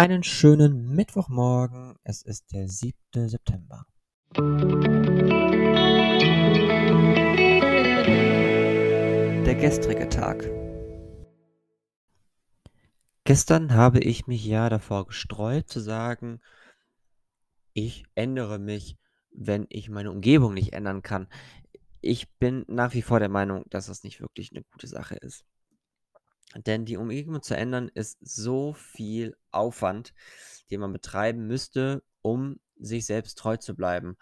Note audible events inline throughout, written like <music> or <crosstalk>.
Einen schönen Mittwochmorgen. Es ist der 7. September. Der gestrige Tag. Gestern habe ich mich ja davor gestreut zu sagen, ich ändere mich, wenn ich meine Umgebung nicht ändern kann. Ich bin nach wie vor der Meinung, dass das nicht wirklich eine gute Sache ist. Denn die Umgebung zu ändern ist so viel Aufwand, den man betreiben müsste, um sich selbst treu zu bleiben.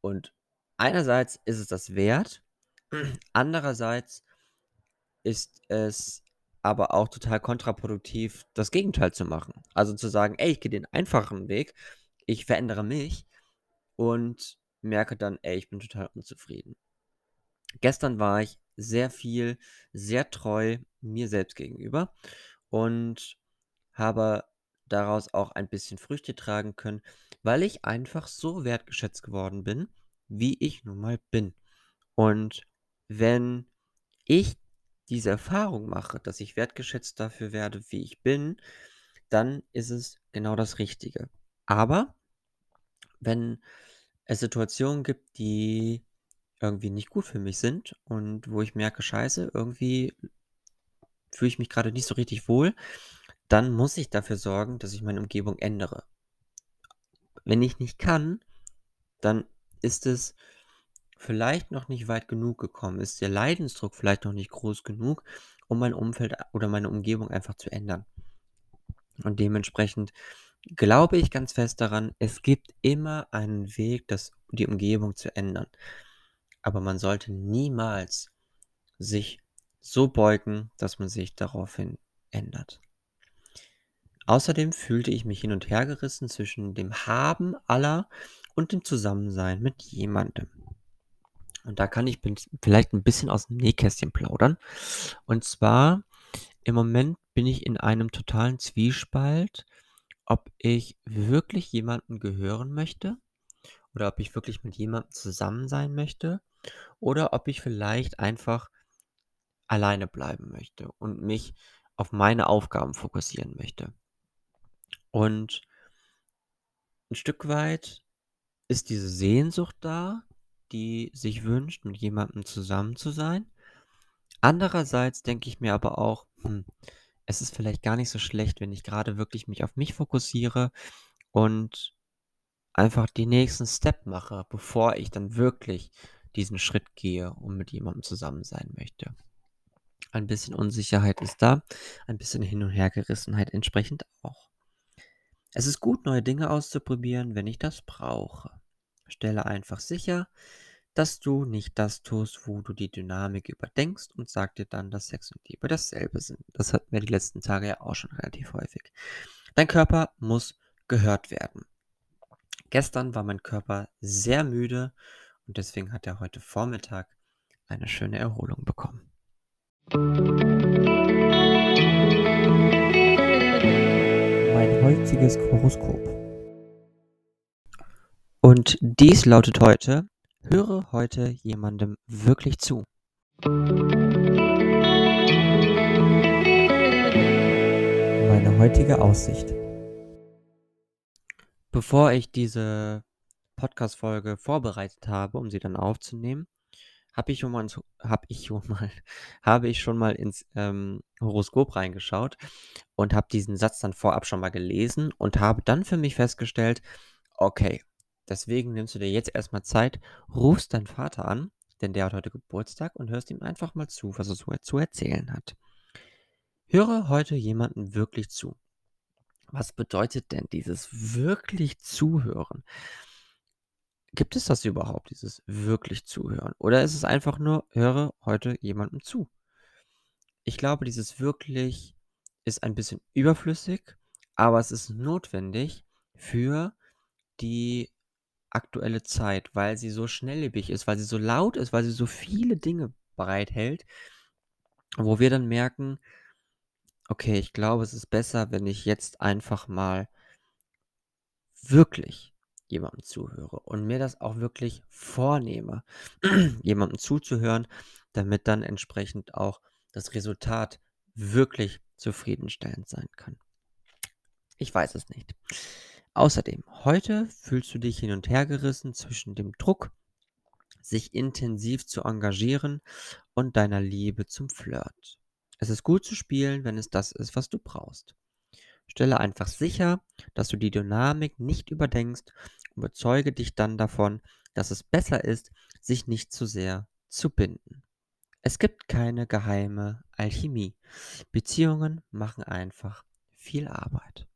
Und einerseits ist es das wert, <clears throat> andererseits ist es aber auch total kontraproduktiv, das Gegenteil zu machen. Also zu sagen, ey, ich gehe den einfachen Weg, ich verändere mich und merke dann, ey, ich bin total unzufrieden. Gestern war ich sehr viel, sehr treu mir selbst gegenüber und habe daraus auch ein bisschen Früchte tragen können, weil ich einfach so wertgeschätzt geworden bin, wie ich nun mal bin. Und wenn ich diese Erfahrung mache, dass ich wertgeschätzt dafür werde, wie ich bin, dann ist es genau das Richtige. Aber wenn es Situationen gibt, die irgendwie nicht gut für mich sind und wo ich merke, scheiße, irgendwie fühle ich mich gerade nicht so richtig wohl, dann muss ich dafür sorgen, dass ich meine Umgebung ändere. Wenn ich nicht kann, dann ist es vielleicht noch nicht weit genug gekommen, ist der Leidensdruck vielleicht noch nicht groß genug, um mein Umfeld oder meine Umgebung einfach zu ändern. Und dementsprechend glaube ich ganz fest daran, es gibt immer einen Weg, das, die Umgebung zu ändern. Aber man sollte niemals sich so beugen, dass man sich daraufhin ändert. Außerdem fühlte ich mich hin und her gerissen zwischen dem Haben aller und dem Zusammensein mit jemandem. Und da kann ich vielleicht ein bisschen aus dem Nähkästchen plaudern. Und zwar, im Moment bin ich in einem totalen Zwiespalt, ob ich wirklich jemanden gehören möchte oder ob ich wirklich mit jemandem zusammen sein möchte oder ob ich vielleicht einfach alleine bleiben möchte und mich auf meine Aufgaben fokussieren möchte. Und ein Stück weit ist diese Sehnsucht da, die sich wünscht, mit jemandem zusammen zu sein. Andererseits denke ich mir aber auch, hm, es ist vielleicht gar nicht so schlecht, wenn ich gerade wirklich mich auf mich fokussiere und einfach die nächsten Step mache, bevor ich dann wirklich diesen Schritt gehe und mit jemandem zusammen sein möchte. Ein bisschen Unsicherheit ist da, ein bisschen Hin- und Hergerissenheit entsprechend auch. Es ist gut, neue Dinge auszuprobieren, wenn ich das brauche. Stelle einfach sicher, dass du nicht das tust, wo du die Dynamik überdenkst und sag dir dann, dass Sex und Liebe dasselbe sind. Das hatten wir die letzten Tage ja auch schon relativ häufig. Dein Körper muss gehört werden. Gestern war mein Körper sehr müde und deswegen hat er heute Vormittag eine schöne Erholung bekommen. Mein heutiges Horoskop. Und dies lautet heute, höre heute jemandem wirklich zu. Meine heutige Aussicht. Bevor ich diese Podcast-Folge vorbereitet habe, um sie dann aufzunehmen, habe ich schon mal, habe ich schon <laughs> ich schon mal ins ähm, Horoskop reingeschaut und habe diesen Satz dann vorab schon mal gelesen und habe dann für mich festgestellt, okay, deswegen nimmst du dir jetzt erstmal Zeit, rufst deinen Vater an, denn der hat heute Geburtstag und hörst ihm einfach mal zu, was er so zu erzählen hat. Höre heute jemanden wirklich zu. Was bedeutet denn dieses wirklich zuhören? Gibt es das überhaupt, dieses wirklich zuhören? Oder ist es einfach nur, höre heute jemandem zu? Ich glaube, dieses wirklich ist ein bisschen überflüssig, aber es ist notwendig für die aktuelle Zeit, weil sie so schnelllebig ist, weil sie so laut ist, weil sie so viele Dinge bereithält, wo wir dann merken, okay, ich glaube, es ist besser, wenn ich jetzt einfach mal wirklich jemandem zuhöre und mir das auch wirklich vornehme, <clears throat> jemandem zuzuhören, damit dann entsprechend auch das Resultat wirklich zufriedenstellend sein kann. Ich weiß es nicht. Außerdem, heute fühlst du dich hin und her gerissen zwischen dem Druck, sich intensiv zu engagieren und deiner Liebe zum Flirt. Es ist gut zu spielen, wenn es das ist, was du brauchst. Stelle einfach sicher, dass du die Dynamik nicht überdenkst überzeuge dich dann davon, dass es besser ist, sich nicht zu sehr zu binden. Es gibt keine geheime Alchemie. Beziehungen machen einfach viel Arbeit.